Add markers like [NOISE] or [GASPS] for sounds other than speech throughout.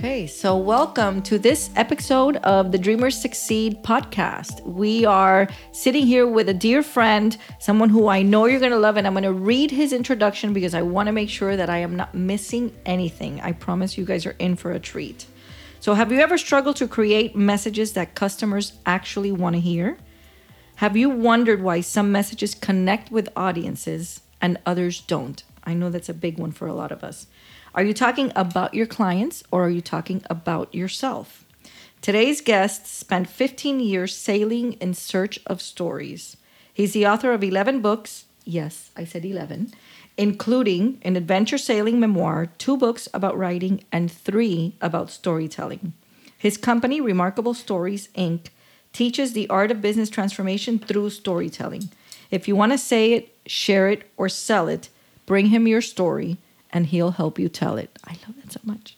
Okay, so welcome to this episode of the Dreamers Succeed podcast. We are sitting here with a dear friend, someone who I know you're going to love, and I'm going to read his introduction because I want to make sure that I am not missing anything. I promise you guys are in for a treat. So, have you ever struggled to create messages that customers actually want to hear? Have you wondered why some messages connect with audiences and others don't? I know that's a big one for a lot of us. Are you talking about your clients or are you talking about yourself? Today's guest spent 15 years sailing in search of stories. He's the author of 11 books. Yes, I said 11, including an adventure sailing memoir, two books about writing, and three about storytelling. His company, Remarkable Stories Inc., teaches the art of business transformation through storytelling. If you want to say it, share it, or sell it, bring him your story and he'll help you tell it. I love that so much.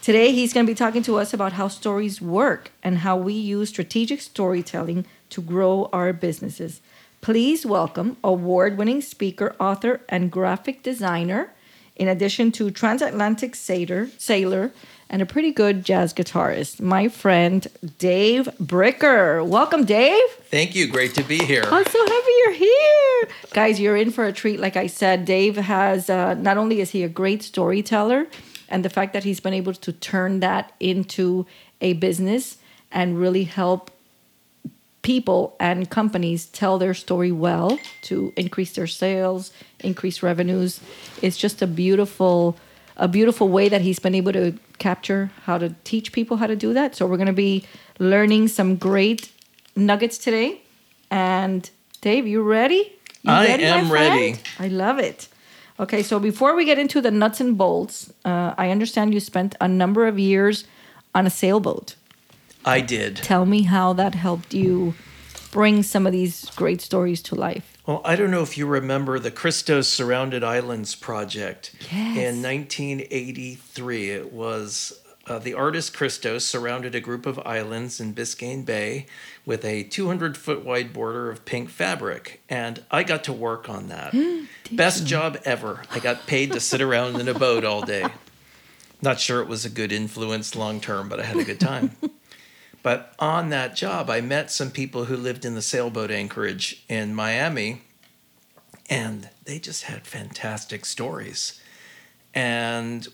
Today, he's going to be talking to us about how stories work and how we use strategic storytelling to grow our businesses. Please welcome award winning speaker, author, and graphic designer, in addition to transatlantic sailor, sailor and a pretty good jazz guitarist, my friend Dave Bricker. Welcome, Dave. Thank you. Great to be here. I'm so happy you're here. Guys, you're in for a treat. Like I said, Dave has, uh, not only is he a great storyteller, and the fact that he's been able to turn that into a business and really help people and companies tell their story well to increase their sales, increase revenues. It's just a beautiful a beautiful way that he's been able to capture how to teach people how to do that. So we're going to be learning some great nuggets today. And Dave, you ready? You I ready, am ready. I love it. Okay, so before we get into the nuts and bolts, uh, I understand you spent a number of years on a sailboat. I did. Tell me how that helped you bring some of these great stories to life. Well, I don't know if you remember the Christo's Surrounded Islands project. Yes. In 1983, it was uh, the artist Christos surrounded a group of islands in Biscayne Bay with a 200 foot wide border of pink fabric. And I got to work on that. [GASPS] Best you? job ever. I got paid to sit around in a boat all day. Not sure it was a good influence long term, but I had a good time. [LAUGHS] But on that job, I met some people who lived in the sailboat anchorage in Miami, and they just had fantastic stories. And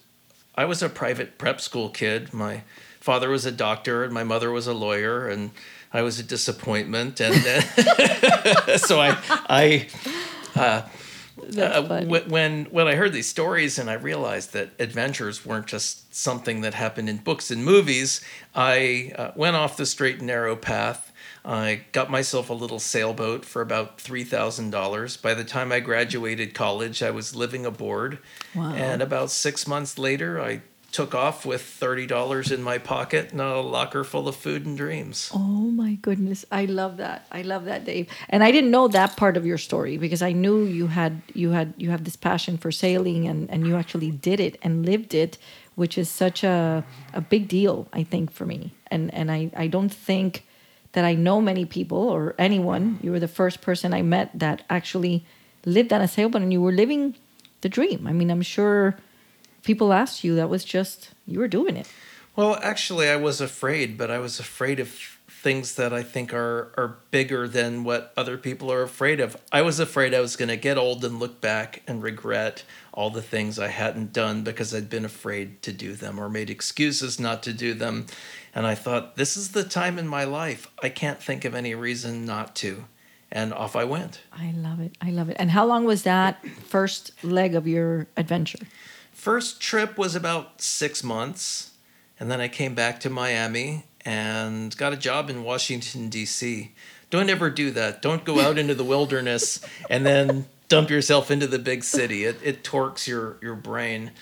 I was a private prep school kid. My father was a doctor, and my mother was a lawyer, and I was a disappointment. And [LAUGHS] so I, I, uh, uh, when when I heard these stories and I realized that adventures weren't just something that happened in books and movies, I uh, went off the straight and narrow path. I got myself a little sailboat for about three thousand dollars. By the time I graduated college, I was living aboard, wow. and about six months later, I took off with $30 in my pocket and a locker full of food and dreams. Oh my goodness. I love that. I love that, Dave. And I didn't know that part of your story because I knew you had you had you have this passion for sailing and, and you actually did it and lived it, which is such a a big deal, I think, for me. And and I, I don't think that I know many people or anyone. You were the first person I met that actually lived on a sailboat and you were living the dream. I mean, I'm sure people asked you, that was just you were doing it. Well, actually, I was afraid, but I was afraid of things that I think are are bigger than what other people are afraid of. I was afraid I was going to get old and look back and regret all the things I hadn't done because I'd been afraid to do them or made excuses not to do them. And I thought, this is the time in my life. I can't think of any reason not to. And off I went. I love it. I love it. And how long was that first leg of your adventure? First trip was about six months, and then I came back to Miami and got a job in Washington, D.C. Don't ever do that. Don't go out into the [LAUGHS] wilderness and then dump yourself into the big city. It, it torques your, your brain.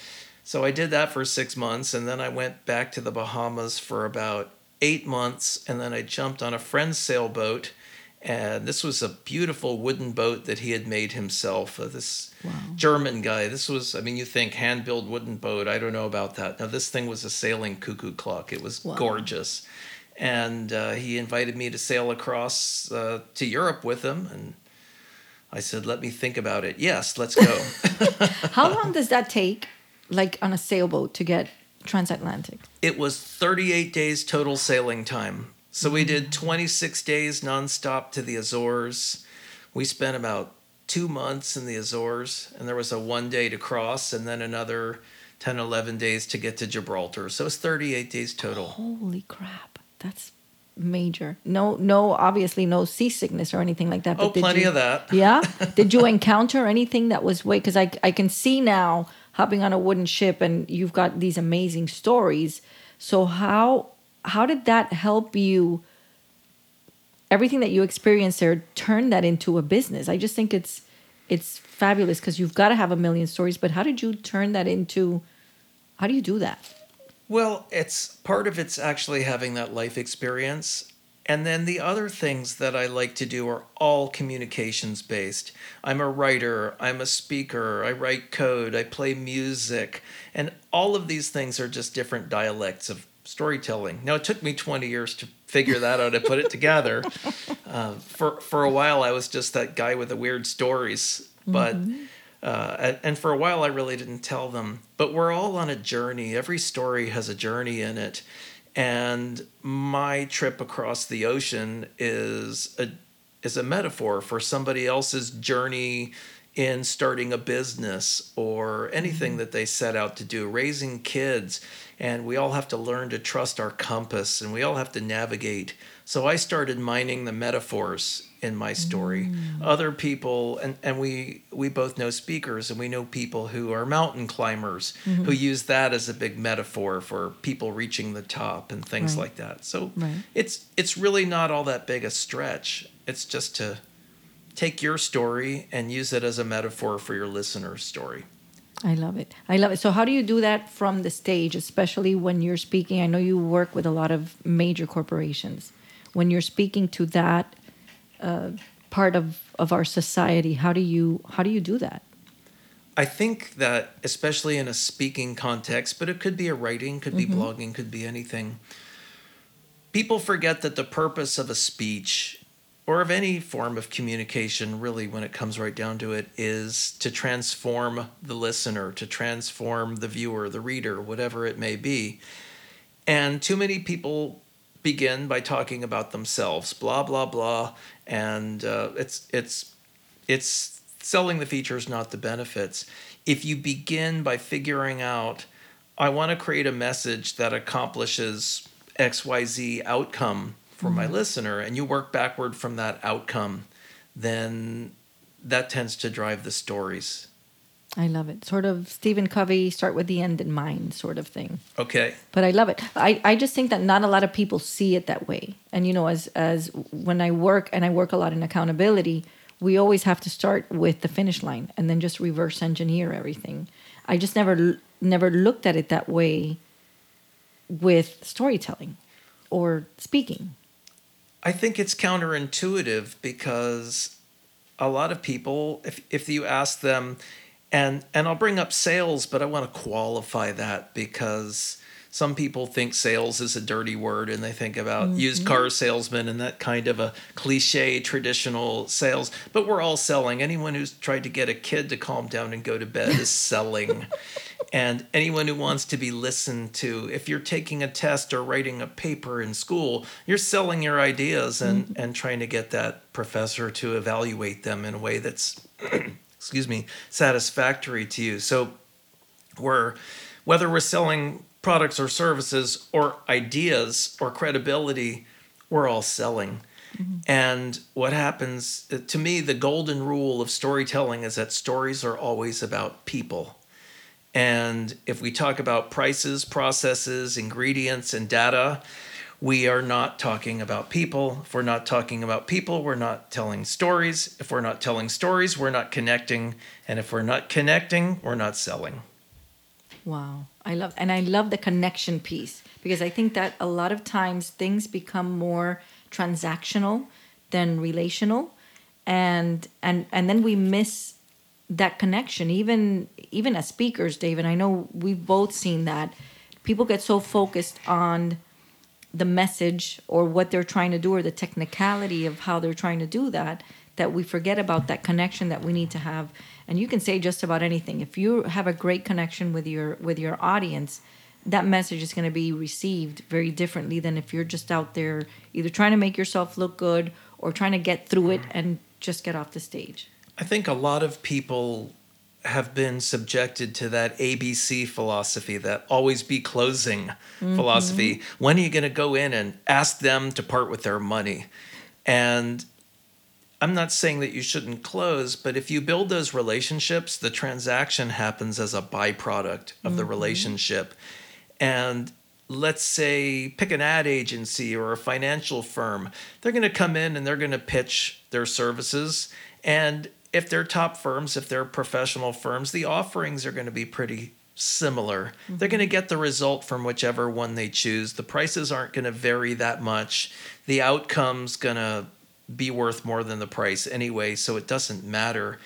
So I did that for six months, and then I went back to the Bahamas for about eight months, and then I jumped on a friend's sailboat and this was a beautiful wooden boat that he had made himself. Uh, this wow. German guy. This was, I mean, you think hand built wooden boat. I don't know about that. Now, this thing was a sailing cuckoo clock. It was wow. gorgeous. And uh, he invited me to sail across uh, to Europe with him. And I said, let me think about it. Yes, let's go. [LAUGHS] How long does that take, like on a sailboat, to get transatlantic? It was 38 days total sailing time. So we did Mm. 26 days nonstop to the Azores. We spent about two months in the Azores, and there was a one day to cross, and then another 10, 11 days to get to Gibraltar. So it's 38 days total. Holy crap, that's major. No, no, obviously no seasickness or anything like that. Oh, plenty you- of that. Yeah. [LAUGHS] Did you encounter anything that was way? Because I I can see now hopping on a wooden ship, and you've got these amazing stories. So how how did that help you? Everything that you experienced there, turn that into a business. I just think it's it's fabulous because you've got to have a million stories. But how did you turn that into? How do you do that? Well, it's part of it's actually having that life experience. And then the other things that I like to do are all communications based. I'm a writer, I'm a speaker, I write code, I play music, and all of these things are just different dialects of storytelling. Now, it took me 20 years to figure that out and put it together. [LAUGHS] Uh, for, for a while, I was just that guy with the weird stories, but. Uh, and, and for a while, I really didn't tell them. But we're all on a journey. Every story has a journey in it. And my trip across the ocean is a, is a metaphor for somebody else's journey in starting a business or anything that they set out to do, raising kids. And we all have to learn to trust our compass and we all have to navigate. So I started mining the metaphors in my story. Mm. Other people and, and we we both know speakers and we know people who are mountain climbers who mm-hmm. use that as a big metaphor for people reaching the top and things Right. like that. So Right. it's it's really not all that big a stretch. It's just to take your story and use it as a metaphor for your listener's story. I love it. I love it. So, how do you do that from the stage, especially when you're speaking? I know you work with a lot of major corporations. When you're speaking to that uh, part of, of our society, how do you how do you do that? I think that especially in a speaking context, but it could be a writing, could be blogging, could be anything. People forget that the purpose of a speech or of any form of communication, really, when it comes right down to it, is to transform the listener, to transform the viewer, the reader, whatever it may be. And too many people begin by talking about themselves, blah blah blah, and uh, it's it's it's selling the features, not the benefits. If you begin by figuring out, I want to create a message that accomplishes X Y Z outcome for my mm-hmm. listener, and you work backward from that outcome, then that tends to drive the stories. I love it. Sort of Stephen Covey, start with the end in mind, sort of thing. Okay. but I love it. I, I just think that not a lot of people see it that way. And you know, as as when I work and I work a lot in accountability, we always have to start with the finish line and then just reverse engineer everything. I just never never looked at it that way with storytelling or speaking. I think it's counterintuitive because a lot of people, if if you ask them, and and I'll bring up sales, but I want to qualify that because some people think sales is a dirty word and they think about used mm-hmm. car salesmen and that kind of a cliche traditional sales. But we're all selling. Anyone who's tried to get a kid to calm down and go to bed is [LAUGHS] selling. And anyone who wants to be listened to, if you're taking a test or writing a paper in school, you're selling your ideas and, mm-hmm. and trying to get that professor to evaluate them in a way that's, [CLEARS THROAT] excuse me, satisfactory to you. So we're, whether we're selling products or services or ideas or credibility, we're all selling. Mm-hmm. And what happens uh, to me, the golden rule of storytelling is that stories are always about people. And if we talk about prices, processes, ingredients, and data, we are not talking about people. If we're not talking about people, we're not telling stories. If we're not telling stories, we're not connecting. And if we're not connecting, we're not selling. Wow. I love and I love the connection piece because I think that a lot of times things become more transactional than relational and and and then we miss that connection even even as speakers David I know we've both seen that people get so focused on the message or what they're trying to do or the technicality of how they're trying to do that that we forget about that connection that we need to have and you can say just about anything if you have a great connection with your with your audience that message is going to be received very differently than if you're just out there either trying to make yourself look good or trying to get through it and just get off the stage. I think a lot of people have been subjected to that ABC philosophy, that always be closing mm-hmm. philosophy. When are you going to go in and ask them to part with their money? And I'm not saying that you shouldn't close, but if you build those relationships, the transaction happens as a byproduct of mm-hmm. the relationship. And let's say pick an ad agency or a financial firm, they're going to come in and they're going to pitch their services. And if they're top firms, if they're professional firms, the offerings are going to be pretty similar. Mm-hmm. They're going to get the result from whichever one they choose. The prices aren't going to vary that much. The outcome's going to be worth more than the price anyway, so it doesn't matter.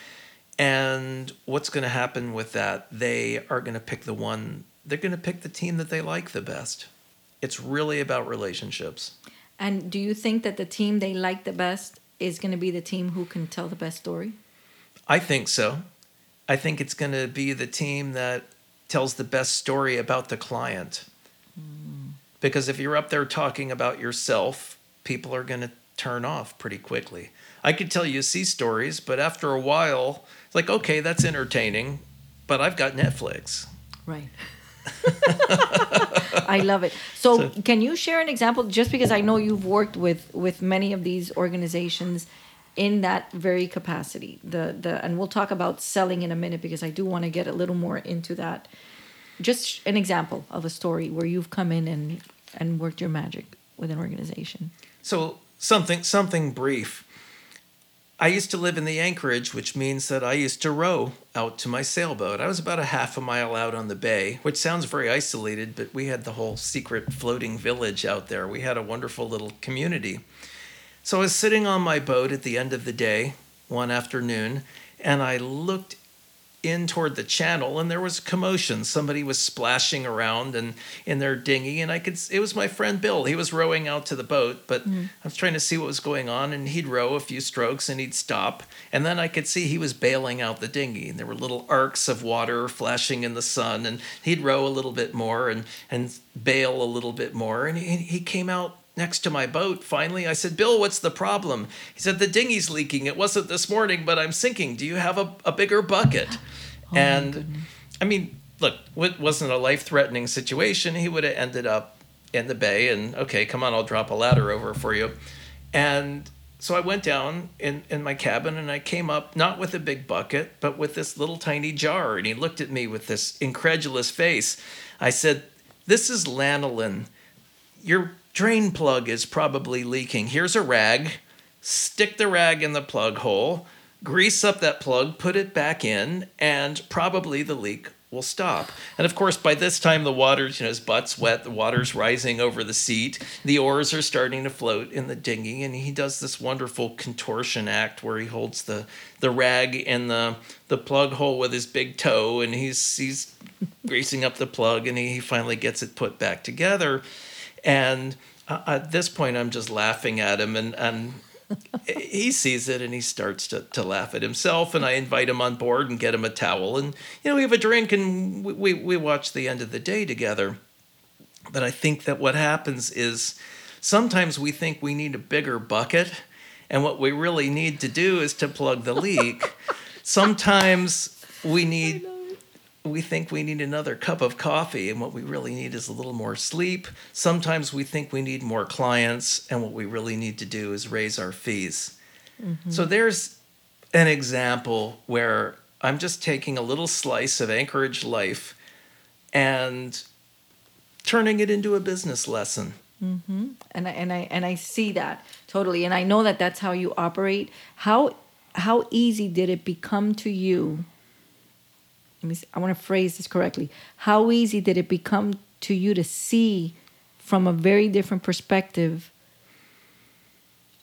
And what's going to happen with that? They are going to pick the one, they're going to pick the team that they like the best. It's really about relationships. And do you think that the team they like the best is going to be the team who can tell the best story? I think so. I think it's going to be the team that tells the best story about the client. Mm. Because if you're up there talking about yourself, people are going to turn off pretty quickly. I could tell you sea stories, but after a while, it's like, okay, that's entertaining, but I've got Netflix. Right. [LAUGHS] I love it. So, so, can you share an example? Just because I know you've worked with with many of these organizations in that very capacity. The the and we'll talk about selling in a minute because I do want to get a little more into that. Just an example of a story where you've come in and and worked your magic with an organization. So something something brief. I used to live in the anchorage, which means that I used to row out to my sailboat. I was about a half a mile out on the bay, which sounds very isolated, but we had the whole secret floating village out there. We had a wonderful little community. So I was sitting on my boat at the end of the day one afternoon, and I looked in toward the channel and there was commotion somebody was splashing around and in their dinghy and i could it was my friend bill he was rowing out to the boat but mm. i was trying to see what was going on and he'd row a few strokes and he'd stop and then i could see he was bailing out the dinghy and there were little arcs of water flashing in the sun and he'd row a little bit more and and bail a little bit more and he, he came out next to my boat. Finally, I said, Bill, what's the problem? He said, The dinghy's leaking. It wasn't this morning, but I'm sinking. Do you have a, a bigger bucket? Oh, and I mean, look, it wasn't a life threatening situation. He would have ended up in the bay and, okay, come on, I'll drop a ladder over for you. And so I went down in, in my cabin and I came up not with a big bucket, but with this little tiny jar. And he looked at me with this incredulous face. I said, This is lanolin. Your drain plug is probably leaking. Here's a rag. Stick the rag in the plug hole, grease up that plug, put it back in, and probably the leak will stop. And of course, by this time, the water's, you know, his butt's wet, the water's rising over the seat, the oars are starting to float in the dinghy, and he does this wonderful contortion act where he holds the, the rag in the, the plug hole with his big toe, and he's, he's greasing up the plug, and he, he finally gets it put back together. And uh, at this point, I'm just laughing at him, and, and he sees it and he starts to, to laugh at himself. And I invite him on board and get him a towel. And, you know, we have a drink and we, we, we watch the end of the day together. But I think that what happens is sometimes we think we need a bigger bucket. And what we really need to do is to plug the leak. [LAUGHS] sometimes we need we think we need another cup of coffee, and what we really need is a little more sleep. Sometimes we think we need more clients, and what we really need to do is raise our fees. Mm-hmm. So there's an example where I'm just taking a little slice of Anchorage life and turning it into a business lesson. Mm-hmm. And I, and I and I see that totally, and I know that that's how you operate. How how easy did it become to you let me see, I want to phrase this correctly. How easy did it become to you to see from a very different perspective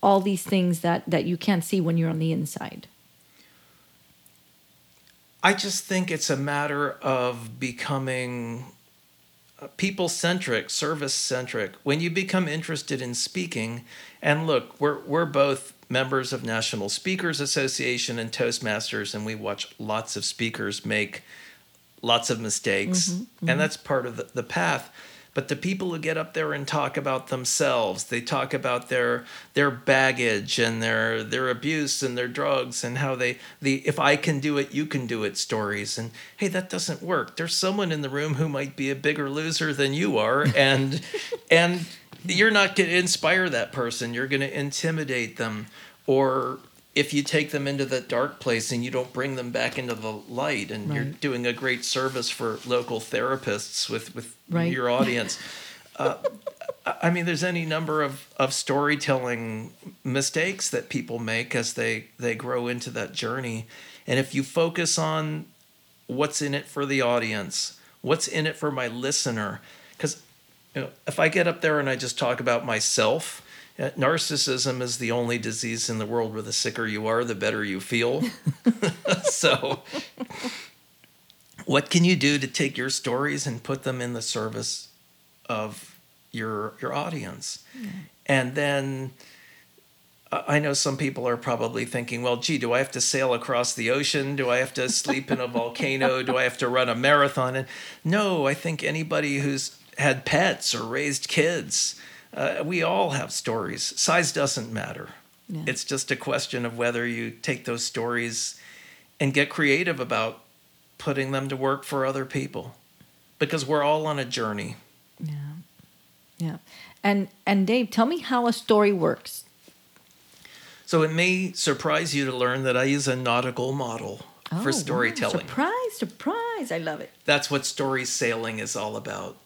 all these things that that you can't see when you're on the inside? I just think it's a matter of becoming uh, people centric, service centric. When you become interested in speaking, and look, we're we're both members of National Speakers Association and Toastmasters, and we watch lots of speakers make lots of mistakes, mm-hmm, mm-hmm. and that's part of the, the path. But the people who get up there and talk about themselves, they talk about their their baggage and their their abuse and their drugs and how they the if I can do it, you can do it stories. And hey, that doesn't work. There's someone in the room who might be a bigger loser than you are, and [LAUGHS] and you're not going to inspire that person. You're going to intimidate them, or if you take them into that dark place and you don't bring them back into the light and you're doing a great service for local therapists with with Right. your audience uh, I mean, there's any number of, of storytelling mistakes that people make as they, they grow into that journey. And if you focus on what's in it for the audience, what's in it for my listener, because you know, if I get up there and I just talk about myself, uh, narcissism is the only disease in the world where the sicker you are, the better you feel. [LAUGHS] [LAUGHS] so, what can you do to take your stories and put them in the service of your your audience? And then I know some people are probably thinking, well, gee, do I have to sail across the ocean? Do I have to sleep in a volcano? Do I have to run a marathon? And no, I think anybody who's had pets or raised kids, uh, we all have stories. Size doesn't matter. Yeah. It's just a question of whether you take those stories and get creative about putting them to work for other people because we're all on a journey. Yeah. Yeah. And and Dave, tell me how a story works. So it may surprise you to learn that I use a nautical model Oh, for wow. storytelling. Surprise, surprise. I love it. That's what story sailing is all about.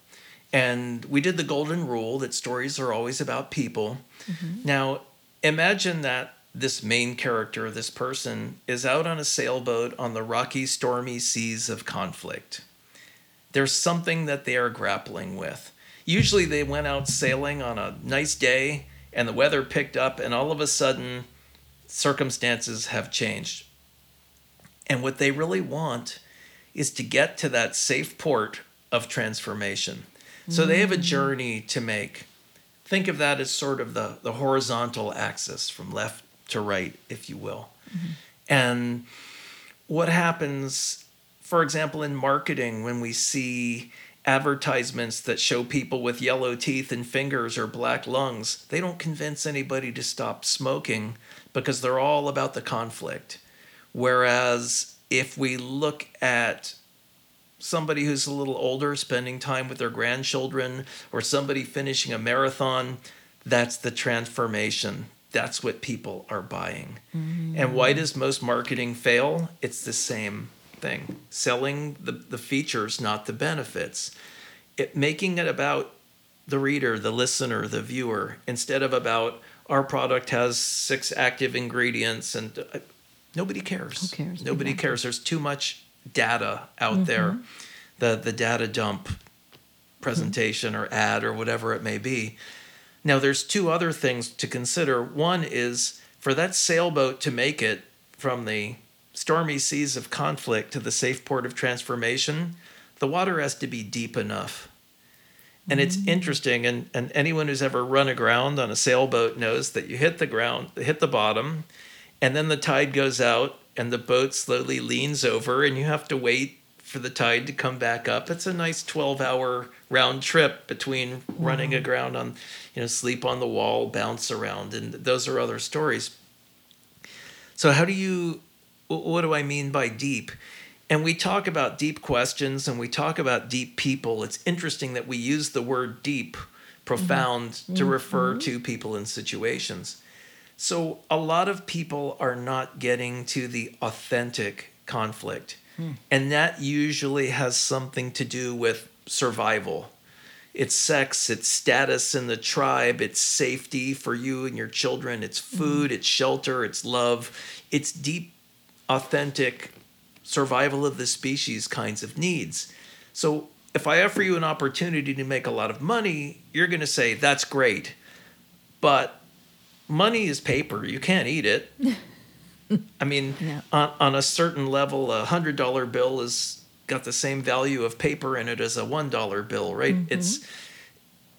And we did the golden rule that stories are always about people. Mm-hmm. Now, imagine that this main character, this person, is out on a sailboat on the rocky, stormy seas of conflict. There's something that they are grappling with. Usually, they went out sailing on a nice day and the weather picked up, and all of a sudden, circumstances have changed. And what they really want is to get to that safe port of transformation. So they have a mm. journey to make. Think of that as sort of the, the horizontal axis from left to right, if you will. Mm-hmm. And what happens, for example, in marketing, when we see advertisements that show people with yellow teeth and fingers or black lungs, they don't convince anybody to stop smoking because they're all about the conflict. Whereas if we look at somebody who's a little older spending time with their grandchildren or somebody finishing a marathon, that's the transformation. That's what people are buying. And why does most marketing fail? It's the same thing selling the, the features, not the benefits. It, making it about the reader, the listener, the viewer, instead of about our product has six active ingredients and uh, nobody cares. Who cares? Nobody Exactly. cares. There's too much data out mm-hmm. there. The the data dump presentation or ad or whatever it may be. Now there's two other things to consider. One is for that sailboat to make it from the stormy seas of conflict to the safe port of transformation, the water has to be deep enough. And it's mm. interesting, and, and anyone who's ever run aground on a sailboat knows that you hit the ground, hit the bottom, and then the tide goes out, and the boat slowly leans over, and you have to wait for the tide to come back up. It's a nice 12 hour round trip between running mm-hmm. aground on, you know, sleep on the wall, bounce around, and those are other stories. So, how do you, what do I mean by deep? And we talk about deep questions and we talk about deep people. It's interesting that we use the word deep, mm-hmm. profound, to mm-hmm. refer to people and situations. So, a lot of people are not getting to the authentic conflict. Hmm. And that usually has something to do with survival. It's sex, it's status in the tribe, it's safety for you and your children, it's hmm. food, it's shelter, it's love, it's deep, authentic survival of the species kinds of needs. So if I offer you an opportunity to make a lot of money, you're going to say, that's great. But money is paper, you can't eat it. [LAUGHS] I mean, Yeah. on, on a certain level, a hundred dollar bill has got the same value of paper in it as a one dollar bill, right? It's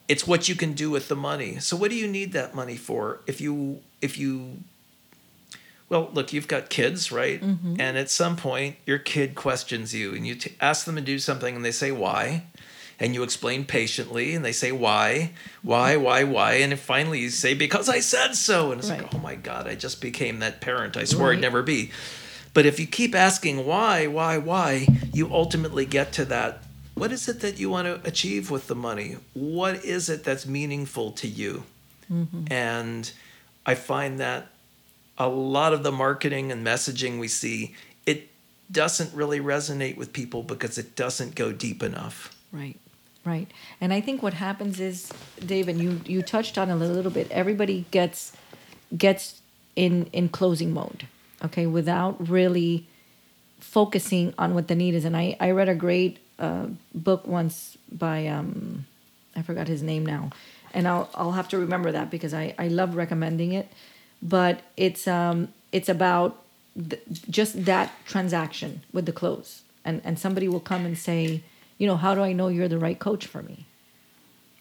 it's what you can do with the money. So what do you need that money for? If you if you Well, look, you've got kids, right? Mm-hmm. And at some point, your kid questions you, and you t- ask them to do something, and they say why, and you explain patiently, and they say why, why, why, why, and finally you say because I said so, and it's Right. like, oh my god, I just became that parent. I swore I'd never be. But if you keep asking why, why, why, you ultimately get to that. What is it that you want to achieve with the money? What is it that's meaningful to you? Mm-hmm. And I find that a lot of the marketing and messaging we see, it doesn't really resonate with people because it doesn't go deep enough. Right, right. And I think what happens is, David, you you touched on it a little bit. Everybody gets gets in in closing mode, okay, without really focusing on what the need is. And I I read a great uh, book once by um, I forgot his name now, and I'll I'll have to remember that because I I love recommending it, but it's um it's about th- just that transaction with the close, and and somebody will come and say, you know, how do I know you're the right coach for me?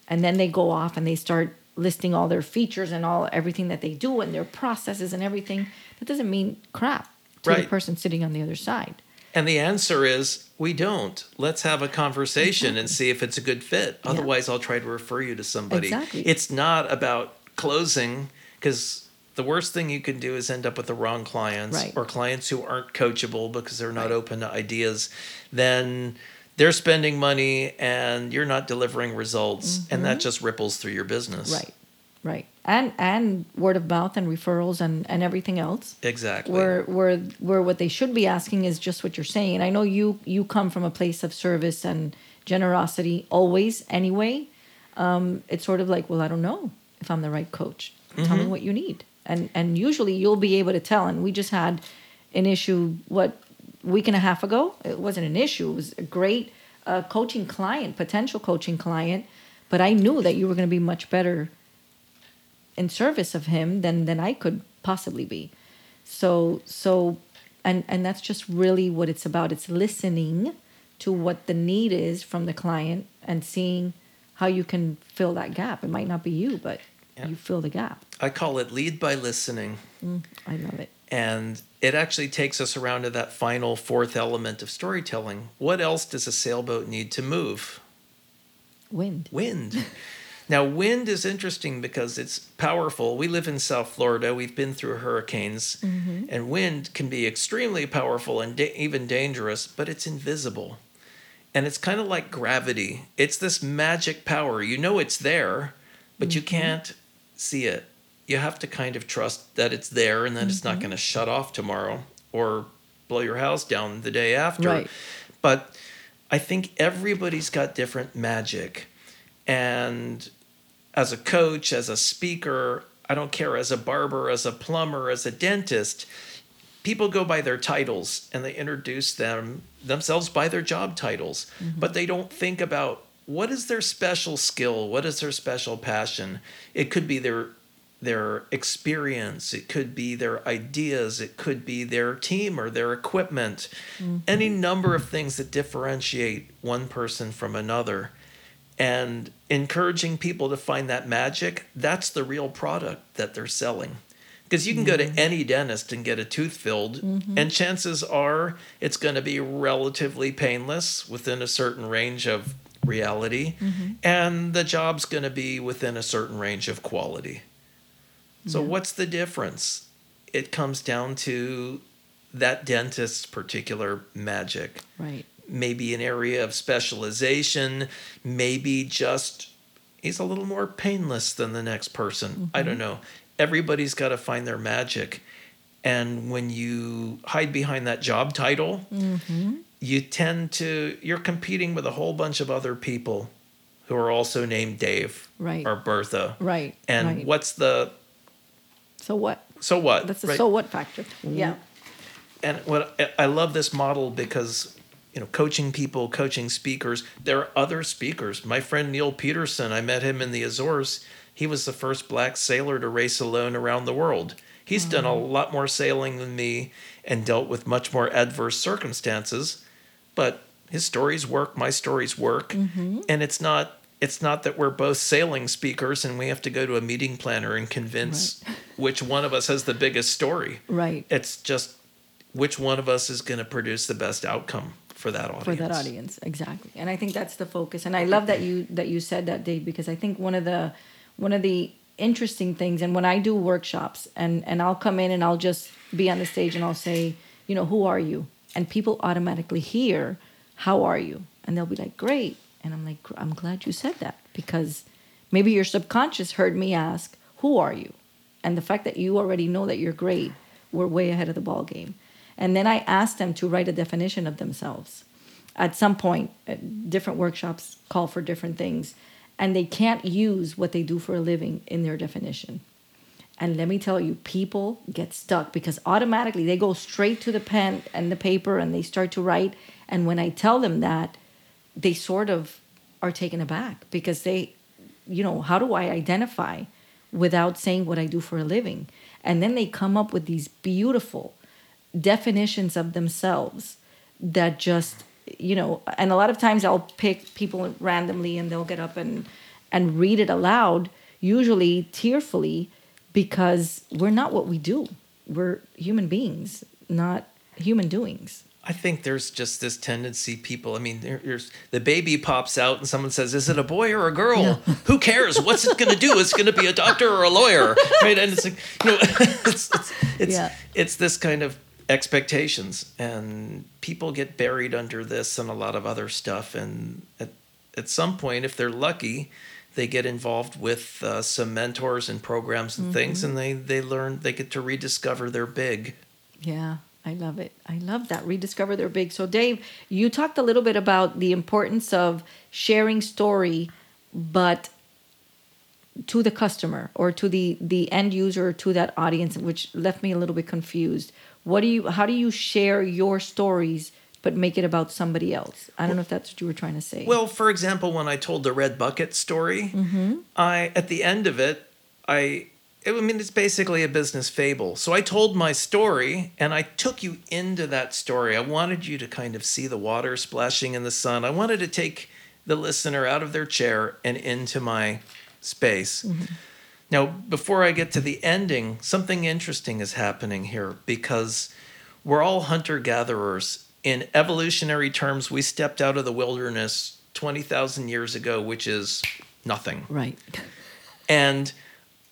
And then they go off and they start listing all their features and all everything that they do and their processes and everything. That doesn't mean crap to the person sitting on the other side. And the answer is we don't. Let's have a conversation and see if it's a good fit. Yeah. Otherwise, I'll try to refer you to somebody. Exactly. It's not about closing because the worst thing you can do is end up with the wrong clients Right. or clients who aren't coachable because they're not Right. open to ideas. Then they're spending money and you're not delivering results, and that just ripples through your business. Mm-hmm. Right, right. And and word of mouth and referrals and, and everything else. Exactly. Where where where what they should be asking is just what you're saying. And I know you you come from a place of service and generosity always anyway. Um, it's sort of like, well, I don't know if I'm the right coach. Tell me what you need. And and usually you'll be able to tell. And we just had an issue what week and a half ago. It wasn't an issue. It was a great uh, coaching client, potential coaching client. But I knew that you were going to be much better in service of him than than I could possibly be. So so and and that's just really what it's about. It's listening to what the need is from the client and seeing how you can fill that gap. It might not be you, but Yeah. you fill the gap. I call it lead by listening. I love it. And it actually takes us around to that final fourth element of storytelling. What else does a sailboat need to move? Wind. Wind. now, wind is interesting because it's powerful. We live in South Florida. We've been through hurricanes, mm-hmm. and wind can be extremely powerful and da- even dangerous, but it's invisible. And it's kind of like gravity. It's this magic power. You know it's there, but you mm-hmm. can't see it. You have to kind of trust that it's there and that it's not mm-hmm. going to shut off tomorrow or blow your house down the day after. Right. But I think everybody's got different magic. And as a coach, as a speaker, I don't care, as a barber, as a plumber, as a dentist, people go by their titles and they introduce them themselves by their job titles, mm-hmm. but they don't think about what is their special skill, what is their special passion. It could be their their experience, it could be their ideas, it could be their team or their equipment, mm-hmm. any number of things that differentiate one person from another. And encouraging people to find that magic, that's the real product that they're selling. Because you can go to mm-hmm. any dentist and get a tooth filled, mm-hmm. and chances are it's going to be relatively painless within a certain range of reality, and the job's going to be within a certain range of quality. So, what's the difference? It comes down to that dentist's particular magic Right. maybe an area of specialization, maybe just he's a little more painless than the next person. I mm-hmm. don't know. Everybody's got to find their magic. And when you hide behind that job title, mm-hmm. you tend to, you're competing with a whole bunch of other people who are also named Dave Right. or Bertha. Right. And right. what's the, so what? so what? That's the right? so what factor. Mm-hmm. Yeah. and what I- I love this model because you know coaching people coaching speakers there are other speakers my friend neil peterson i met him in the azores he was the first black sailor to race alone around the world he's done a mm-hmm. lot more sailing than me and dealt with much more adverse circumstances but his stories work my stories work mm-hmm. and it's not it's not that we're both sailing speakers and we have to go to a meeting planner and convince [LAUGHS] which one of us has the biggest story. Right. It's just which one of us is going to produce the best outcome for that audience. for that audience exactly and i think that's the focus and i love that you that you said that dave because i think one of the one of the interesting things and when i do workshops and and i'll come in and i'll just be on the stage and i'll say you know who are you and people automatically hear how are you and they'll be like great and i'm like i'm glad you said that because maybe your subconscious heard me ask who are you and the fact that you already know that you're great we're way ahead of the ball game and then I asked them to write a definition of themselves. At some point, uh, different workshops call for different things, and they can't use what they do for a living in their definition. And let me tell you, people get stuck because automatically they go straight to the pen and the paper and they start to write. And when I tell them that, they sort of are taken aback because they, you know, how do I identify without saying what I do for a living? And then they come up with these beautiful, definitions of themselves that just you know and a lot of times i'll pick people randomly and they'll get up and and read it aloud usually tearfully because we're not what we do we're human beings not human doings I think there's just this tendency, people. I mean, there, there's the baby pops out and someone says, "Is it a boy or a girl? Yeah. [LAUGHS] Who cares? What's it going to do? It's going to be a doctor or a lawyer, right?" And it's like, you know, [LAUGHS] it's it's it's, Yeah. it's this kind of expectations, and people get buried under this and a lot of other stuff. And at at some point, if they're lucky, they get involved with uh, some mentors and programs and things, and they they learn they get to rediscover their big. Yeah, I love it. I love that. Rediscover their big. So, Dave, you talked a little bit about the importance of sharing story, but to the customer or to the the end user or to that audience, which left me a little bit confused. What do you? How do you share your stories, but make it about somebody else? I don't know if that's what you were trying to say. Well, for example, when I told the red bucket story, mm-hmm. I at the end of it, I I mean it's basically a business fable. So I told my story and I took you into that story. I wanted you to kind of see the water splashing in the sun. I wanted to take the listener out of their chair and into my space. Mm-hmm. Now, before I get to the ending, something interesting is happening here because we're all hunter gatherers. In evolutionary terms, we stepped out of the wilderness 20,000 years ago, which is nothing. right. And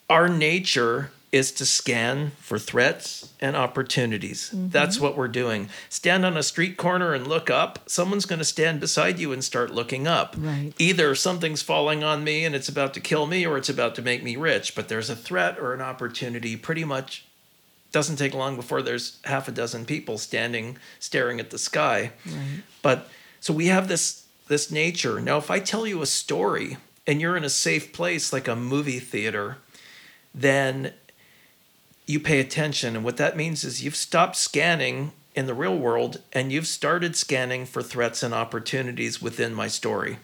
our nature is to scan for threats and opportunities. Mm-hmm. That's what we're doing. Stand on a street corner and look up. Someone's going to stand beside you and start looking up. Right. Either something's falling on me and it's about to kill me or it's about to make me rich, but there's a threat or an opportunity pretty much doesn't take long before there's half a dozen people standing staring at the sky. Right. But so we have this this nature. Now if I tell you a story and you're in a safe place like a movie theater, then you pay attention and what that means is you've stopped scanning in the real world and you've started scanning for threats and opportunities within my story.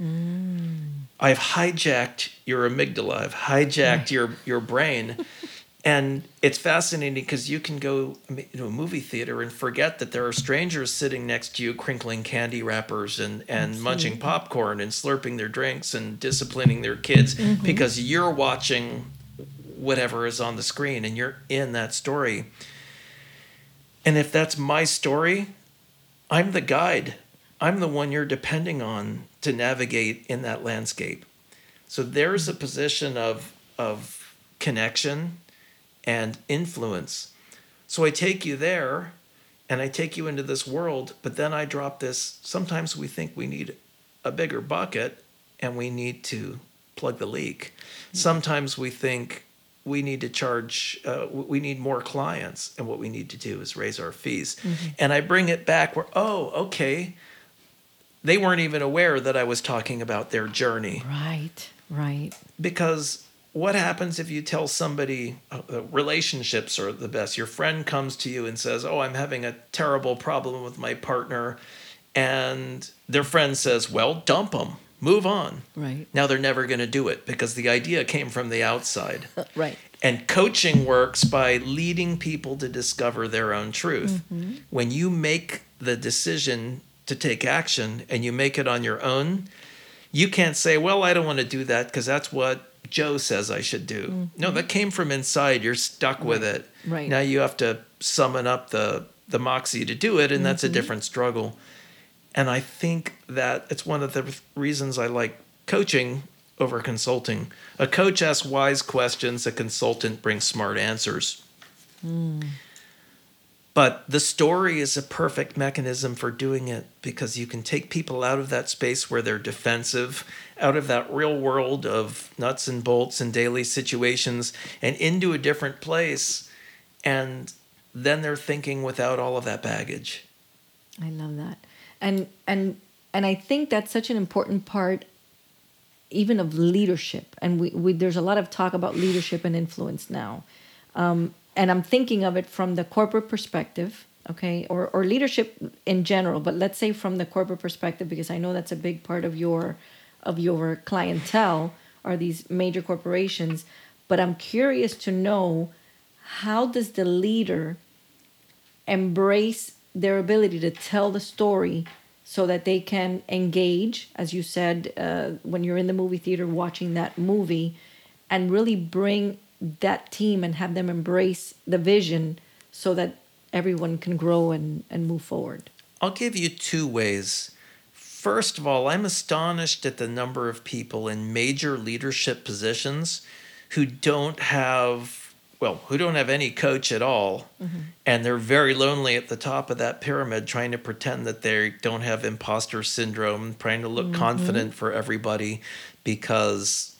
Mm. I've hijacked your amygdala. I've hijacked your your brain. [LAUGHS] And it's fascinating because you can go to a movie theater and forget that there are strangers sitting next to you, crinkling candy wrappers and, and munching popcorn and slurping their drinks and disciplining their kids mm-hmm. because you're watching whatever is on the screen and you're in that story. And if that's my story, I'm the guide. I'm the one you're depending on to navigate in that landscape. So there's a position of of connection and influence. So I take you there and I take you into this world, but then I drop this. Sometimes we think we need a bigger bucket and we need to plug the leak. Hmm. Sometimes we think we need to charge, uh, we need more clients, and what we need to do is raise our fees. And I bring it back where, oh, okay, they weren't even aware that I was talking about their journey Right. Right. because what happens if you tell somebody uh, uh, relationships are the best your friend comes to you and says oh i'm having a terrible problem with my partner and their friend says well dump them move on Right. now they're never going to do it because the idea came from the outside [LAUGHS] Right. and coaching works by leading people to discover their own truth. Mm-hmm. When you make the decision to take action and you make it on your own, You can't say, "Well, I don't want to do that because that's what Joe says I should do." No, that mm-hmm. came from inside. You're stuck with it. Right. Now you have to summon up the the moxie to do it, and mm-hmm. that's a different struggle. And I think that it's one of the reasons I like coaching over consulting. A coach asks wise questions, a consultant brings smart answers. Hmm. But the story is a perfect mechanism for doing it because you can take people out of that space where they're defensive, out of that real world of nuts and bolts and daily situations, and into a different place. And then they're thinking without all of that baggage. I love that. And and and I think that's such an important part even of leadership. And we, we there's a lot of talk about leadership and influence now. Um, and I'm thinking of it from the corporate perspective, okay, or or leadership in general, but let's say from the corporate perspective because I know that's a big part of your of your clientele are these major corporations, but I'm curious to know how does the leader embrace their ability to tell the story so that they can engage, as you said, uh, when you're in the movie theater watching that movie, and really bring that team and have them embrace the vision so that everyone can grow and, and move forward. I'll give you two ways. First of all, I'm astonished at the number of people in major leadership positions who don't have well, who don't have any coach at all, mm-hmm. and they're very lonely at the top of that pyramid, trying to pretend that they don't have imposter syndrome, trying to look mm-hmm. confident for everybody because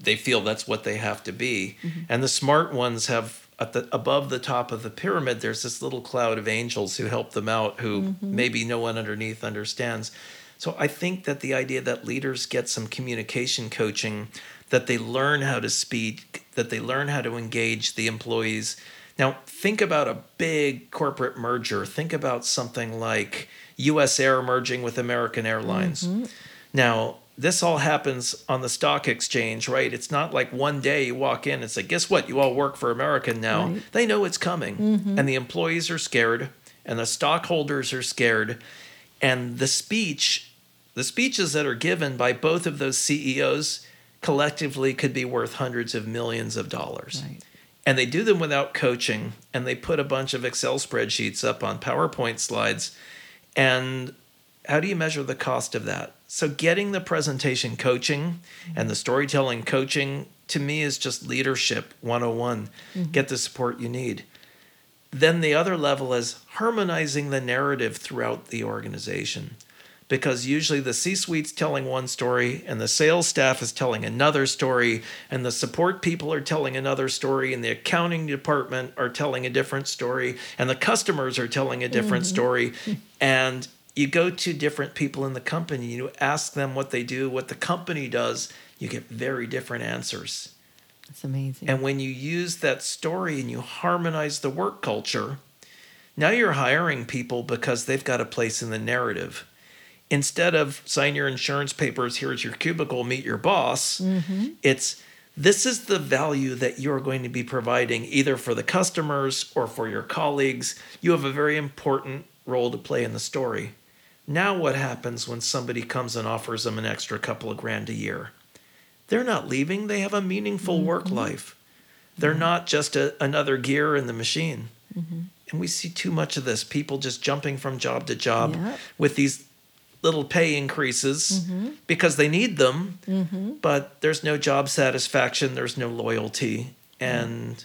they feel that's what they have to be. Mm-hmm. And the smart ones have at the above the top of the pyramid, there's this little cloud of angels who help them out, who maybe no one underneath understands. So I think that the idea that leaders get some communication coaching, that they learn how to speak, that they learn how to engage the employees. Now, think about a big corporate merger. Think about something like US Air merging with American Airlines. Mm-hmm. Now, this all happens on the stock exchange, right? It's not like one day you walk in and say, guess what? You all work for American now. Right. They know it's coming. Mm-hmm. And the employees are scared, and the stockholders are scared. And the speech, the speeches that are given by both of those CEOs collectively could be worth hundreds of millions of dollars. Right. And they do them without coaching, and they put a bunch of Excel spreadsheets up on PowerPoint slides. And how do you measure the cost of that? So, getting the presentation coaching and the storytelling coaching to me is just leadership 101. Mm-hmm. Get the support you need. Then the other level is harmonizing the narrative throughout the organization. Because usually the C suite's telling one story, and the sales staff is telling another story, and the support people are telling another story, and the accounting department are telling a different story, and the customers are telling a different mm-hmm. story. And you go to different people in the company, you ask them what they do, what the company does, you get very different answers. It's amazing. And when you use that story and you harmonize the work culture, now you're hiring people because they've got a place in the narrative. Instead of sign your insurance papers, here's your cubicle, meet your boss, mm-hmm. it's this is the value that you're going to be providing either for the customers or for your colleagues. You have a very important role to play in the story. Now, what happens when somebody comes and offers them an extra couple of grand a year? They're not leaving, they have a meaningful mm-hmm. work life. They're mm-hmm. not just a, another gear in the machine. And we see too much of this people just jumping from job to job Yeah. with these little pay increases mm-hmm. because they need them, mm-hmm. but there's no job satisfaction, there's no loyalty. And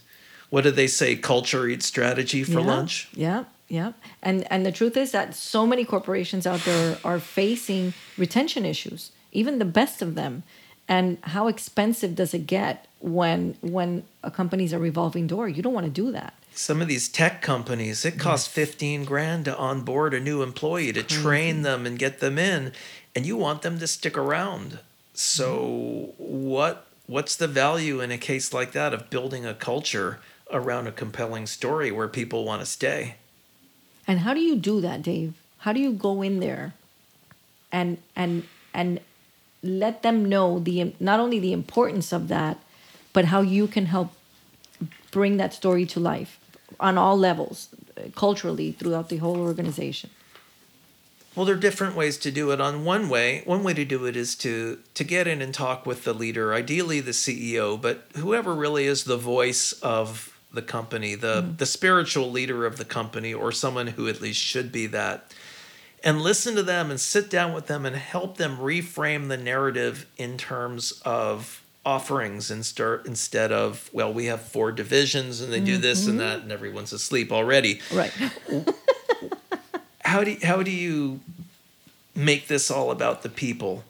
what do they say? Culture eats strategy for yeah, lunch. Yeah, yeah. And and the truth is that so many corporations out there are facing retention issues, even the best of them. And how expensive does it get when when a company's a revolving door? You don't want to do that. Some of these tech companies, it costs 15 grand to onboard a new employee to train them and get them in, and you want them to stick around. So what what's the value in a case like that of building a culture around a compelling story where people want to stay? And how do you do that, Dave? How do you go in there and and and let them know the not only the importance of that, but how you can help bring that story to life on all levels, culturally throughout the whole organization. Well, there are different ways to do it. On one way, one way to do it is to to get in and talk with the leader, ideally the CEO, but whoever really is the voice of the company, the mm-hmm. the spiritual leader of the company, or someone who at least should be that, and listen to them and sit down with them and help them reframe the narrative in terms of offerings and start instead of well we have four divisions and they do this and that and everyone's asleep already Right. [LAUGHS] how do how do you make this all about the people?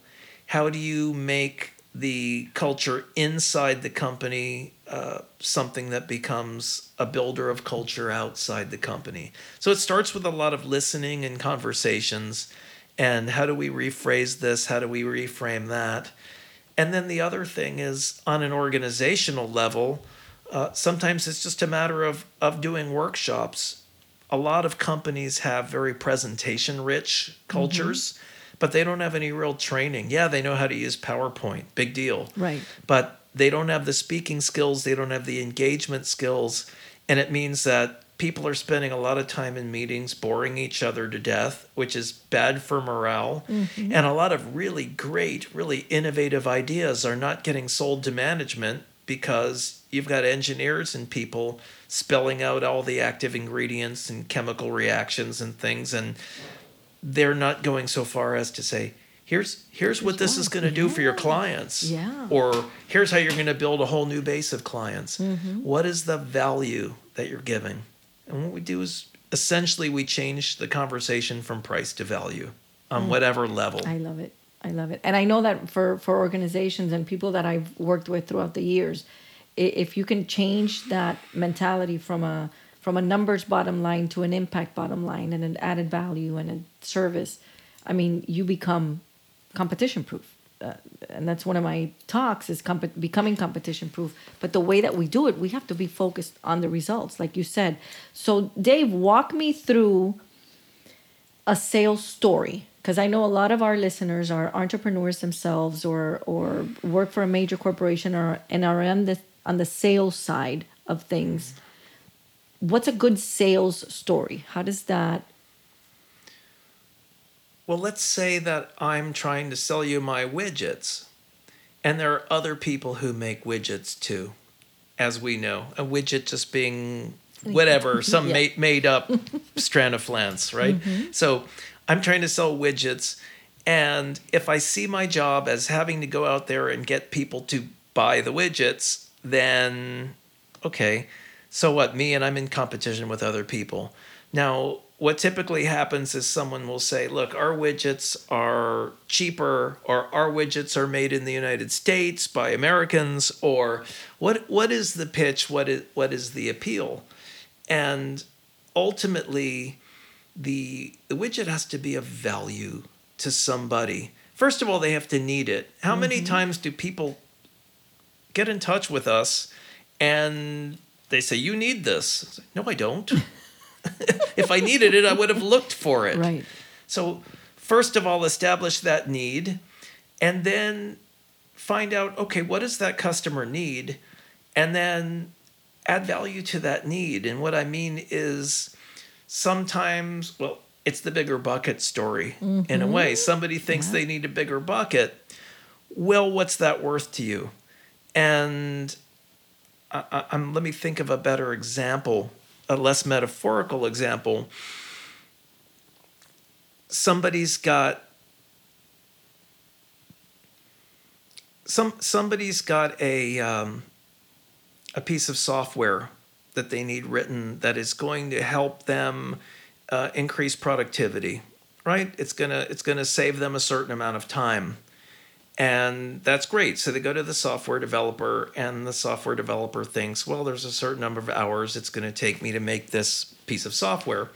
How do you make the culture inside the company uh, something that becomes a builder of culture outside the company? So it starts with a lot of listening and conversations, and how do we rephrase this? How do we reframe that? And then the other thing is on an organizational level. Uh, sometimes it's just a matter of of doing workshops a lot of companies have very presentation rich cultures, but they don't have any real training. Yeah, they know how to use PowerPoint, big deal. Right. But they don't have the speaking skills, they don't have the engagement skills. And it means that people are spending a lot of time in meetings boring each other to death, which is bad for morale. And a lot of really great, really innovative ideas are not getting sold to management because you've got engineers and people spelling out all the active ingredients and chemical reactions and things and they're not going so far as to say here's here's what this is going to do for your clients Yeah. or here's how you're going to build a whole new base of clients Mm-hmm. What is the value that you're giving and what we do is essentially we change the conversation from price to value on whatever level Mm. I love it. I love it. And I know that for for organizations and people that I've worked with throughout the years, if you can change that mentality from a from a numbers bottom line to an impact bottom line and an added value and a service, I mean, you become competition proof. Uh, and that's one of my talks is comp- becoming competition proof. But the way that we do it, we have to be focused on the results, like you said. So, Dave, walk me through a sales story because I know a lot of our listeners are entrepreneurs themselves or or work for a major corporation or and are on the on the sales side of things. What's a good sales story? How does that Well, let's say that I'm trying to sell you my widgets, and there are other people who make widgets too, as we know. A widget just being whatever, [LAUGHS] some Yeah. made, made up [LAUGHS] strand of flance, right? Mm-hmm. So I'm trying to sell widgets, and if I see my job as having to go out there and get people to buy the widgets, then okay, so what? Me and I'm in competition with other people. Now, what typically happens is someone will say, look, our widgets are cheaper, or our widgets are made in the United States by Americans, or what what is the pitch? What is what is the appeal? And ultimately, the the widget has to be of value to somebody. First of all, they have to need it. How many mm-hmm. times do people get in touch with us and they say, You need this? I say, no, I don't. [LAUGHS] if I needed it, I would have looked for it. right? So, first of all, establish that need and then find out okay, what does that customer need? And then add value to that need. And what I mean is sometimes, well, it's the bigger bucket story in a mm-hmm. way. Somebody thinks they need a bigger bucket. Well, what's that worth to you? And I, I, I'm, let me think of a better example, a less metaphorical example. Somebody's got some somebody's got a um, a piece of software that they need written that is going to help them uh, increase productivity. Right? It's gonna it's gonna save them a certain amount of time and that's great. So they go to the software developer, and the software developer thinks, well, there's a certain number of hours it's going to take me to make this piece of software.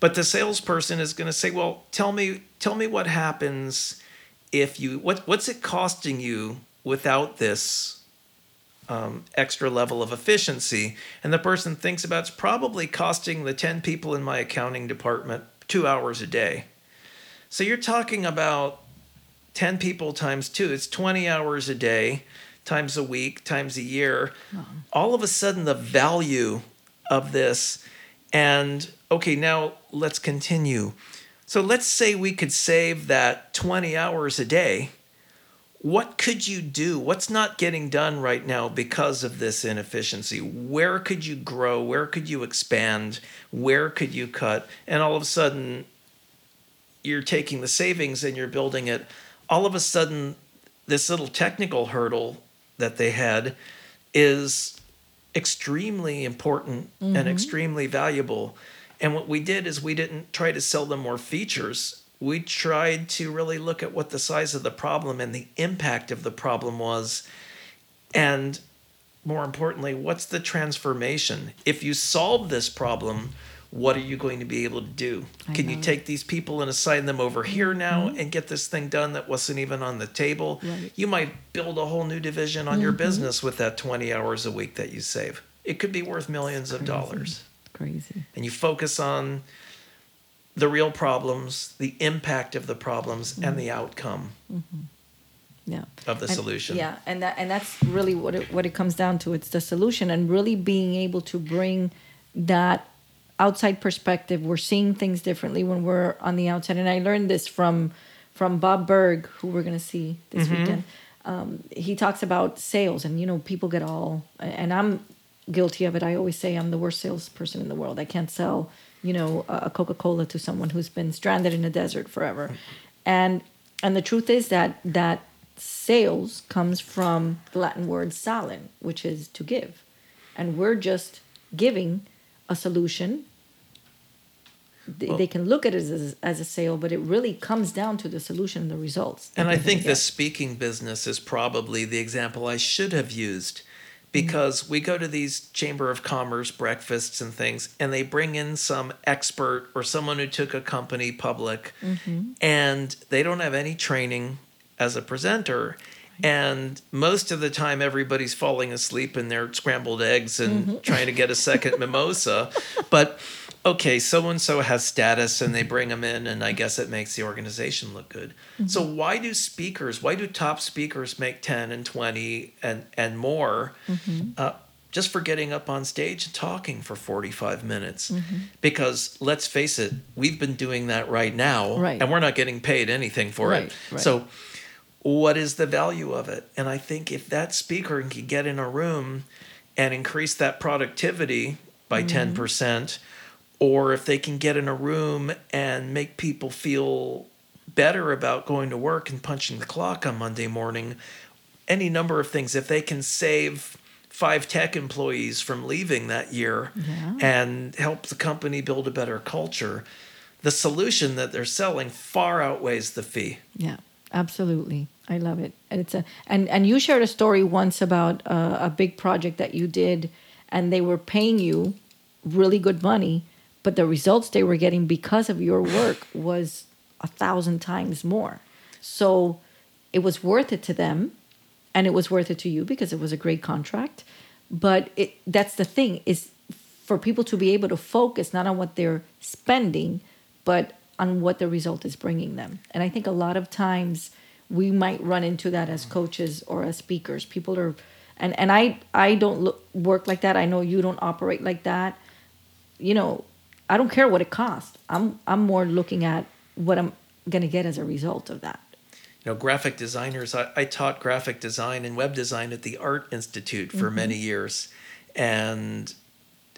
But the salesperson is going to say, well, tell me, tell me what happens if you what what's it costing you without this um, extra level of efficiency? And the person thinks about it's probably costing the ten people in my accounting department two hours a day. So you're talking about 10 people times two, it's 20 hours a day, times a week, times a year. All of a sudden, the value of this, and okay, now let's continue. So let's say we could save that 20 hours a day. What could you do? What's not getting done right now because of this inefficiency? Where could you grow? Where could you expand? Where could you cut? And all of a sudden, you're taking the savings and you're building it. All of a sudden, this little technical hurdle that they had is extremely important Mm-hmm. and extremely valuable. And what we did is we didn't try to sell them more features. We tried to really look at what the size of the problem and the impact of the problem was. And more importantly, what's the transformation? If you solve this problem, what are you going to be able to do? I Can you know. Mm-hmm. take these people and assign them over here now and get this thing done that wasn't even on the table? Right. Mm-hmm. You might build a whole new division on your business with that 20 hours a week that you save. It could be worth millions of dollars. Crazy. And you focus on the real problems, the impact of the problems, and the outcome Yeah. of the And- solution. Yeah, and that and that's really what it what it comes down to. It's the solution and really being able to bring that outside perspective. We're seeing things differently when we're on the outside. And I learned this from from Bob Burg, who we're gonna see this weekend. Um, he talks about sales, and you know, people get all, and I'm guilty of it. I always say I'm the worst salesperson in the world. I can't sell, you know, a Coca Cola to someone who's been stranded in a desert forever, and and the truth is that that sales comes from the Latin word salen, which is to give, and we're just giving a solution. They, Well- they can look at it as, as a sale, but it really comes down to the solution and the results. And I think the speaking business is probably the example I should have used because we go to these Chamber of Commerce breakfasts and things, and they bring in some expert or someone who took a company public, mm-hmm. and they don't have any training as a presenter. And most of the time, everybody's falling asleep in their scrambled eggs and mm-hmm. trying to get a second [LAUGHS] mimosa. But okay, so and so has status and they bring them in, and I guess it makes the organization look good. So, why do speakers, why do top speakers make 10 and 20 and, and more? Uh, just for getting up on stage and talking for 45 minutes. Because let's face it, we've been doing that right now, Right. and we're not getting paid anything for Right, it. right. So, what is the value of it? And I think if that speaker can get in a room and increase that productivity by Mm-hmm. 10%, or if they can get in a room and make people feel better about going to work and punching the clock on Monday morning, any number of things, if they can save five tech employees from leaving that year Yeah. and help the company build a better culture, the solution that they're selling far outweighs the fee. Yeah, absolutely. I love it. And it's a and and you shared a story once about uh, a big project that you did, and they were paying you really good money, but the results they were getting because of your work was a thousand times more. So it was worth it to them, and it was worth it to you because it was a great contract. But it that's the thing is for people to be able to focus not on what they're spending, but on what the result is bringing them. And I think a lot of times we might run into that as coaches or as speakers. People are, and and I I don't look, work like that. I know you don't operate like that. You know, I don't care what it costs. I'm I'm more looking at what I'm gonna get as a result of that. you know graphic designers I, I taught graphic design and web design at the art institute for many mm-hmm. years and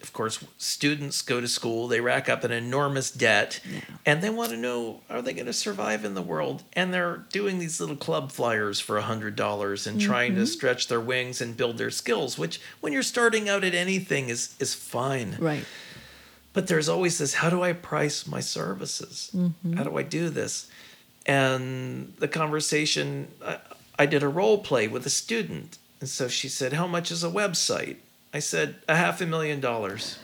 of course students go to school they rack up an enormous debt and they want to know are they going to survive in the world and they're doing these little club flyers for a hundred dollars and trying to mm-hmm. stretch their wings and build their skills which when you're starting out at anything is is fine Right. But there's always this how do I price my services? Mm-hmm. How do I do this? And the conversation, I, I did a role play with a student. And so she said, How much is a website? I said, A half a million dollars.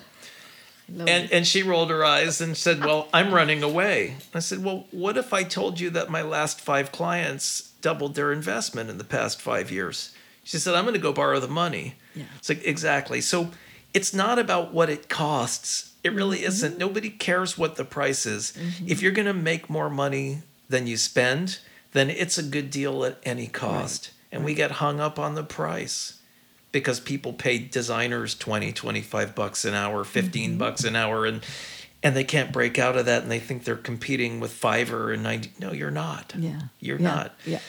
Love And, it. and she rolled her eyes and said, Well, I'm running away. I said, Well, what if I told you that my last five clients doubled their investment in the past five years? She said, I'm going to go borrow the money. Yeah. It's like, exactly. So it's not about what it costs. It really mm-hmm. isn't. Nobody cares what the price is. Mm-hmm. If you're going to make more money than you spend, then it's a good deal at any cost. And we get hung up on the price because people pay designers 20 25 bucks an hour 15 mm-hmm. bucks an hour and and they can't break out of that and they think they're competing with Fiverr and 90 no you're not Yeah. you're Yeah. not Yeah.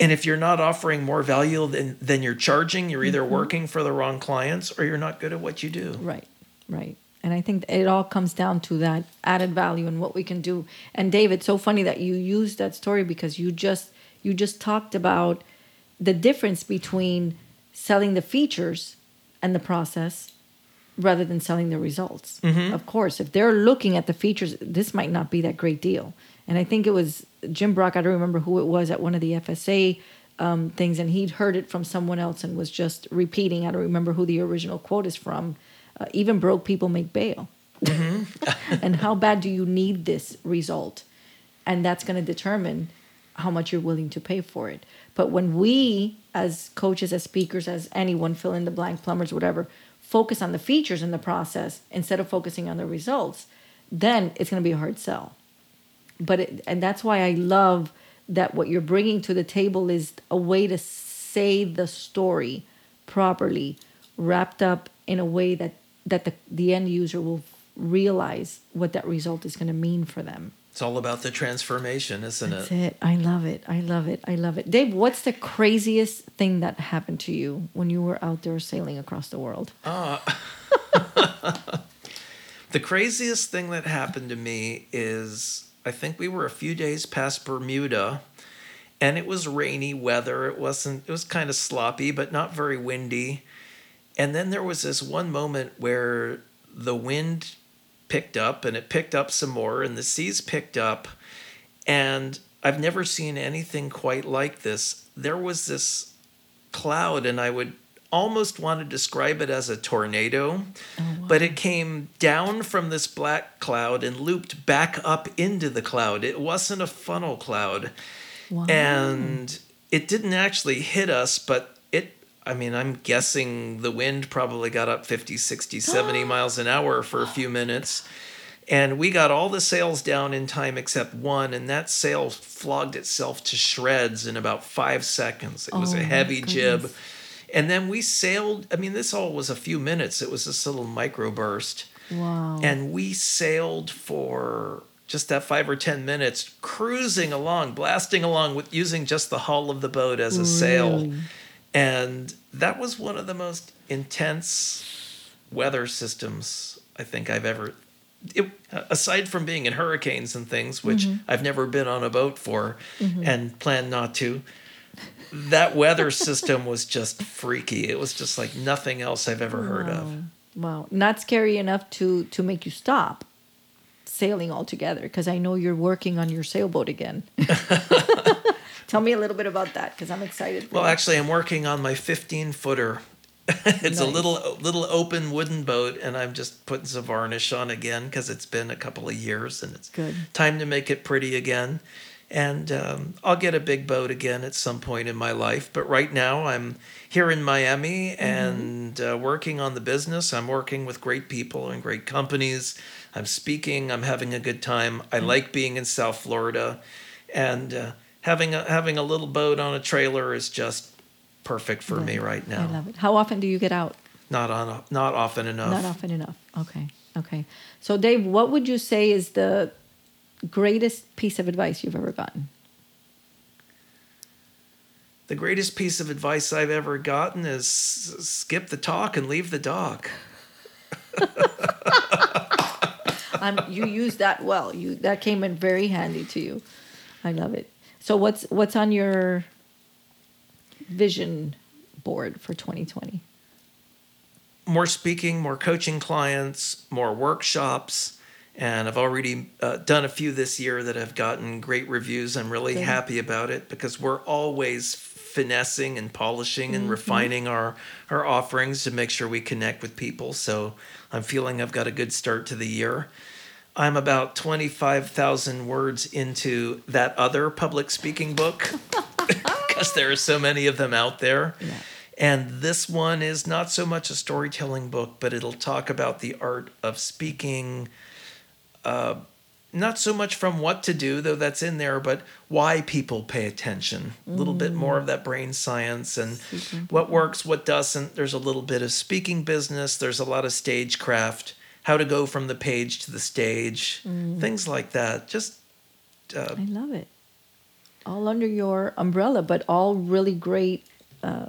and if you're not offering more value than than you're charging you're either Mm-hmm. working for the wrong clients or you're not good at what you do Right, right. And I think it all comes down to that added value and what we can do. And David, so funny that you used that story because you just you just talked about the difference between selling the features and the process rather than selling the results. Of course, if they're looking at the features, this might not be that great deal. And I think it was Jim Brock, I don't remember who it was at one of the FSA um, things, and he'd heard it from someone else and was just repeating. I don't remember who the original quote is from. Uh, even broke people make bail. [LAUGHS] and how bad do you need this result? And that's going to determine how much you're willing to pay for it. But when we, as coaches, as speakers, as anyone, fill in the blank, plumbers, whatever, focus on the features in the process instead of focusing on the results, then it's going to be a hard sell. But it, and that's why I love that what you're bringing to the table is a way to say the story properly, wrapped up in a way that that the, the end user will realize what that result is going to mean for them. it's all about the transformation isn't That's it it. I love it. I love it. I love it. Dave, what's the craziest thing that happened to you when you were out there sailing across the world? Ah. [LAUGHS] The craziest thing that happened to me is I think we were a few days past Bermuda and it was rainy weather. It wasn't it was kind of sloppy but not very windy. And then there was this one moment where the wind picked up and it picked up some more and the seas picked up and I've never seen anything quite like this. There was this cloud and I would almost want to describe it as a tornado, oh, but it came down from this black cloud and looped back up into the cloud. It wasn't a funnel cloud. Wow. And it didn't actually hit us, but I mean, I'm guessing the wind probably got up 50, 60, 70 [GASPS] miles an hour for a few minutes. And we got all the sails down in time except one, and that sail flogged itself to shreds in about five seconds. It was Oh, a heavy jib. And then we sailed. I mean, this all was a few minutes. It was this little microburst. wow. And we sailed for just that five or 10 minutes, cruising along, blasting along with using just the hull of the boat as a sail. And that was one of the most intense weather systems I think I've ever. It, aside from being in hurricanes and things, which mm-hmm. I've never been on a boat for mm-hmm. and plan not to, that weather system was just freaky. It was just like nothing else I've ever heard of. Wow. Not scary enough to to make you stop sailing altogether because I know you're working on your sailboat again. [LAUGHS] [LAUGHS] Tell me a little bit about that because I'm excited. for Well, you. actually, I'm working on my 15 footer. [LAUGHS] it's a little little open wooden boat, and I'm just putting some varnish on again because it's been a couple of years, and it's Good. time to make it pretty again. And um, I'll get a big boat again at some point in my life. But right now, I'm here in Miami and uh, working on the business. I'm working with great people and great companies. I'm speaking. I'm having a good time. I like being in South Florida, and uh, having a having a little boat on a trailer is just perfect for me right now. I love it. How often do you get out? Not on not often enough. Not often enough. Okay. Okay. So, Dave, what would you say is the greatest piece of advice you've ever gotten? The greatest piece of advice I've ever gotten is skip the talk and leave the dock. [LAUGHS] Um, you used that well. You that came in very handy to you. I love it. So, what's what's on your vision board for 2020? more speaking, more coaching clients, more workshops. And I've already uh, done a few this year that have gotten great reviews. I'm really Good. happy about it because we're always finessing and polishing and refining our, our offerings to make sure we connect with people. So I'm feeling I've got a good start to the year. I'm about 25,000 words into that other public speaking book [LAUGHS] because there are so many of them out there. Yeah. And this one is not so much a storytelling book, but it'll talk about the art of speaking, uh, not so much from what to do, though that's in there, but why people pay attention. A little bit more of that brain science and what works, what doesn't. There's a little bit of speaking business, there's a lot of stagecraft, how to go from the page to the stage, Mm. things like that. Just uh, I love it. All under your umbrella, but all really great uh,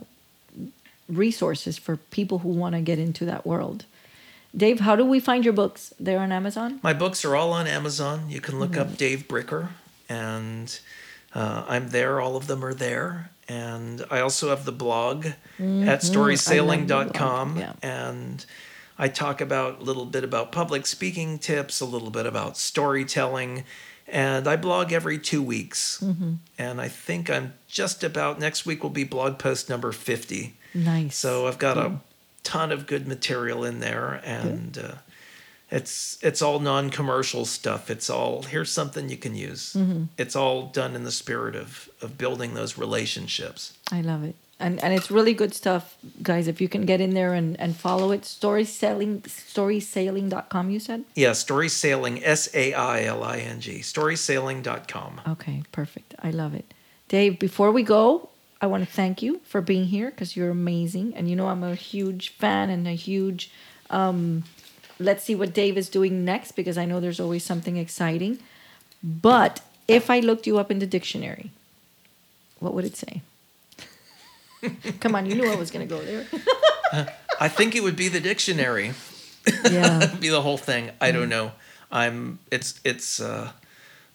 resources for people who want to get into that world. Dave, how do we find your books? They're on Amazon? My books are all on Amazon. You can look Mm-hmm. up Dave Bricker, and uh, I'm there. All of them are there. And I also have the blog at Mm-hmm. The storysailing.com. yeah. And I talk about a little bit about public speaking tips, a little bit about storytelling. And I blog every two weeks. Mm-hmm. And I think I'm just about, next week will be blog post number 50. Nice. So I've got a ton of good material in there, and uh, it's it's all non-commercial stuff. It's all here's something you can use. Mm-hmm. It's all done in the spirit of of building those relationships. I love it. And and it's really good stuff, guys. If you can get in there and, and follow it, story selling storysailing.com you said? Yeah, Story Sailing, S A I L I N G, storysailing.com. Okay, perfect. I love it. Dave, before we go, I want to thank you for being here because you're amazing. And you know, I'm a huge fan and a huge. Um, let's see what Dave is doing next because I know there's always something exciting. But if I looked you up in the dictionary, what would it say? Come on, you knew I was going to go there. I think it would be the dictionary. yeah. [LAUGHS] be the whole thing. I don't know. I'm it's it's uh,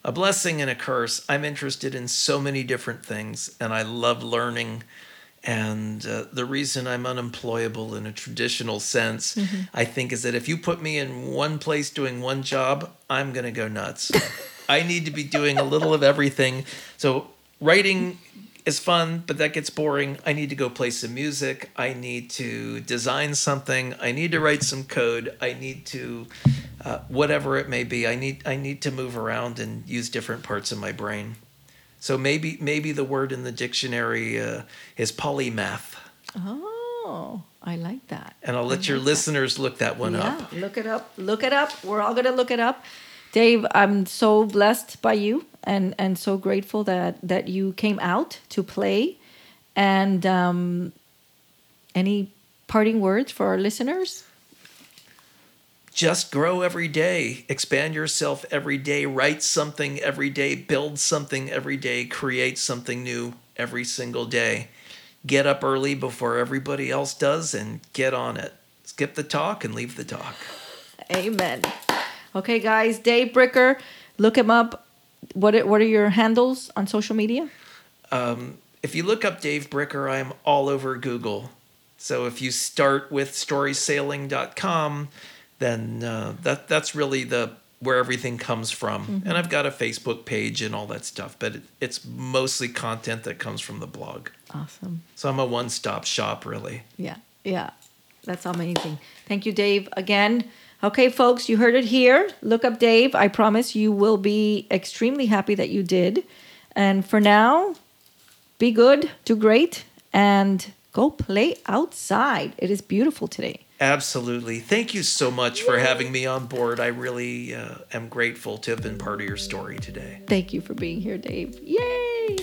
a blessing and a curse. I'm interested in so many different things, and I love learning. And uh, the reason I'm unemployable in a traditional sense, I think, is that if you put me in one place doing one job, I'm gonna go nuts. [LAUGHS] I need to be doing a little of everything. So writing is fun, but that gets boring. I need to go play some music. I need to design something. I need to write some code. I need to, uh, whatever it may be. I need I need to move around and use different parts of my brain. So maybe maybe the word in the dictionary uh, is polymath, Oh, I like that. and I'll let your listeners look that one yeah, up. look it up. Look it up. We're all gonna look it up. Dave, I'm so blessed by you and and so grateful that that you came out to play. And um, any parting words for our listeners? just grow every day, expand yourself every day, write something every day, build something every day, create something new every single day. Get up early before everybody else does and get on it. Skip the talk and leave the talk. Amen. Okay, guys, Dave Bricker, look him up. What are, what are your handles on social media? Um, If you look up Dave Bricker, I'm all over Google. So if you start with storysailing.com, then uh, that that's really the where everything comes from. And I've got a Facebook page and all that stuff, but it, it's mostly content that comes from the blog. Awesome. So I'm a one-stop shop, really. Yeah, yeah. That's amazing. Thank you, Dave, again. Okay, folks, you heard it here. Look up Dave. I promise you will be extremely happy that you did. And for now, be good, do great, and go play outside. It is beautiful today. Absolutely. Thank you so much for having me on board. I really uh, am grateful to have been part of your story today. Thank you for being here, Dave. Yay!